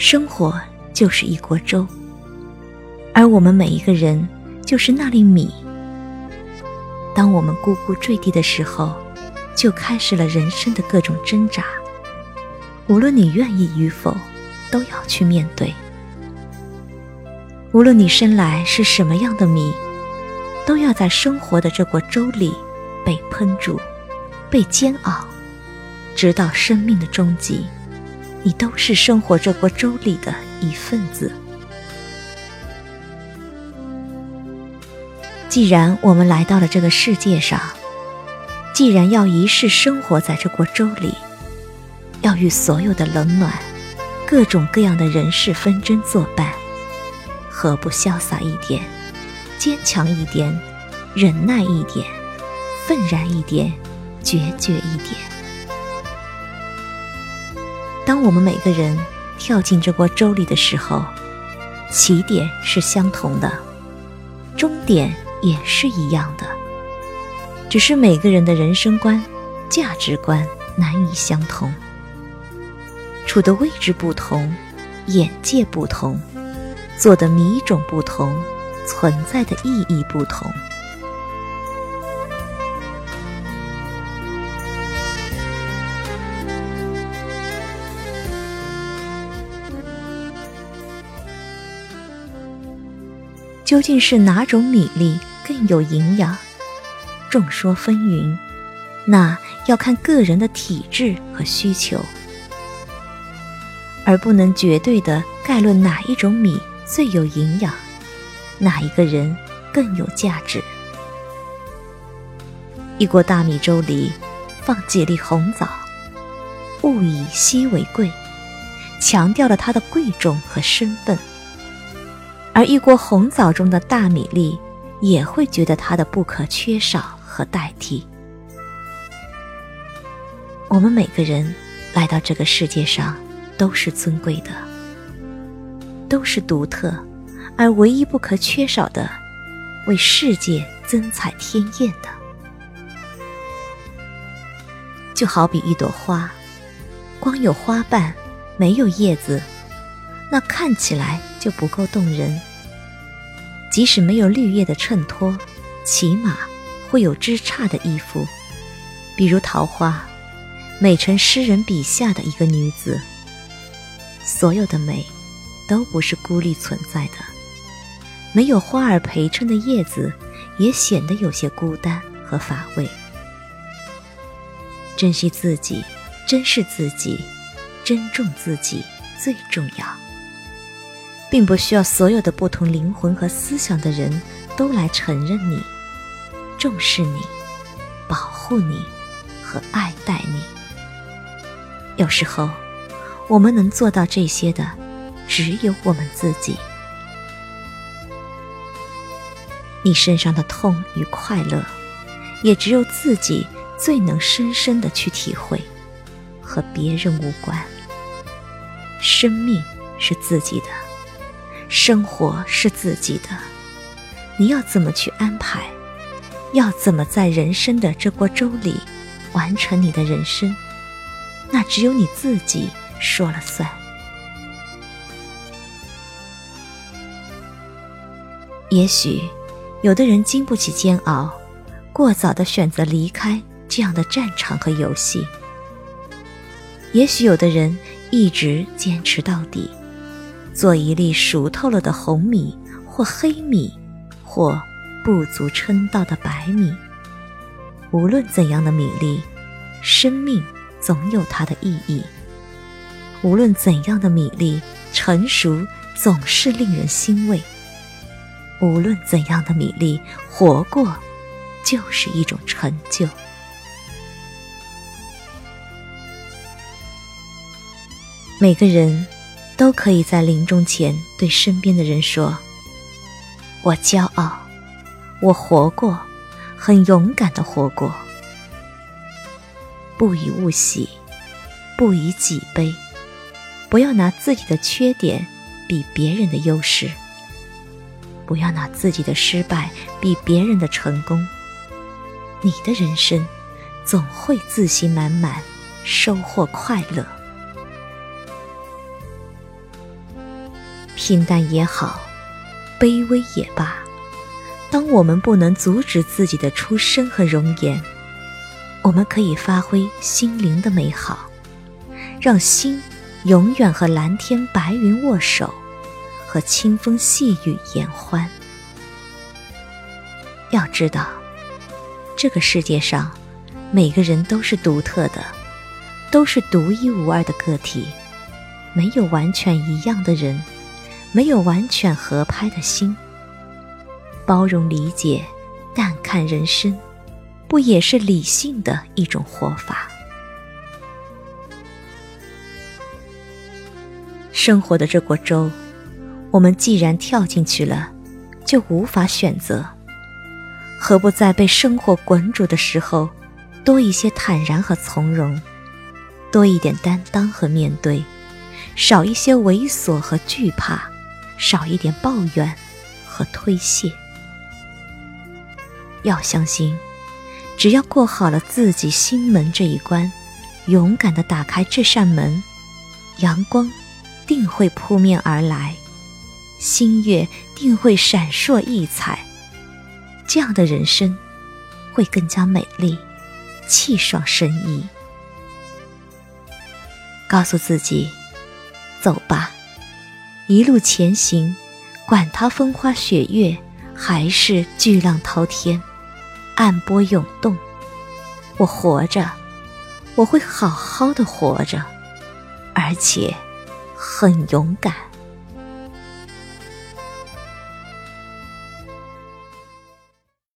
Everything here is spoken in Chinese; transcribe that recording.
生活就是一锅粥，而我们每一个人就是那粒米。当我们咕咕坠地的时候，就开始了人生的各种挣扎。无论你愿意与否，都要去面对。无论你生来是什么样的米，都要在生活的这锅粥里被烹煮、被煎熬，直到生命的终极。你都是生活这锅粥里的一份子。既然我们来到了这个世界上，既然要一世生活在这锅粥里，要与所有的冷暖、各种各样的人事纷争作伴，何不潇洒一点，坚强一点，忍耐一点，愤然一点，决绝一点？当我们每个人跳进这锅粥里的时候，起点是相同的，终点也是一样的，只是每个人的人生观、价值观难以相同，处的位置不同，眼界不同，做的米种不同，存在的意义不同。究竟是哪种米粒更有营养？众说纷纭，那要看个人的体质和需求，而不能绝对的概论哪一种米最有营养，哪一个人更有价值。一锅大米粥里放几粒红枣，物以稀为贵，强调了它的贵重和身份。而一锅红枣中的大米粒，也会觉得它的不可缺少和代替。我们每个人来到这个世界上，都是尊贵的，都是独特，而唯一不可缺少的，为世界增彩添艳的。就好比一朵花，光有花瓣，没有叶子。那看起来就不够动人。即使没有绿叶的衬托，起码会有枝杈的依附。比如桃花，美成诗人笔下的一个女子。所有的美，都不是孤立存在的。没有花儿陪衬的叶子，也显得有些孤单和乏味。珍惜自己，珍视自己，珍重自己最重要。并不需要所有的不同灵魂和思想的人都来承认你、重视你、保护你和爱戴你。有时候，我们能做到这些的，只有我们自己。你身上的痛与快乐，也只有自己最能深深的去体会，和别人无关。生命是自己的。生活是自己的，你要怎么去安排？要怎么在人生的这锅粥里完成你的人生？那只有你自己说了算。也许有的人经不起煎熬，过早的选择离开这样的战场和游戏；也许有的人一直坚持到底。做一粒熟透了的红米，或黑米，或不足称道的白米。无论怎样的米粒，生命总有它的意义。无论怎样的米粒，成熟总是令人欣慰。无论怎样的米粒，活过就是一种成就。每个人。都可以在临终前对身边的人说：“我骄傲，我活过，很勇敢的活过。不以物喜，不以己悲。不要拿自己的缺点比别人的优势，不要拿自己的失败比别人的成功。你的人生总会自信满满，收获快乐。”平淡也好，卑微也罢，当我们不能阻止自己的出身和容颜，我们可以发挥心灵的美好，让心永远和蓝天白云握手，和清风细雨言欢。要知道，这个世界上，每个人都是独特的，都是独一无二的个体，没有完全一样的人，没有完全合拍的心。包容理解，淡看人生，不也是理性的一种活法？生活的这锅粥，我们既然跳进去了，就无法选择。何不在被生活滚煮的时候，多一些坦然和从容，多一点担当和面对，少一些猥琐和惧怕，少一点抱怨和推卸。要相信，只要过好了自己心门这一关，勇敢地打开这扇门，阳光定会扑面而来，新月定会闪烁异彩。这样的人生会更加美丽、气爽神怡。告诉自己，走吧，一路前行，管他风花雪月，还是巨浪滔天、暗波涌动，我活着，我会好好的活着，而且很勇敢。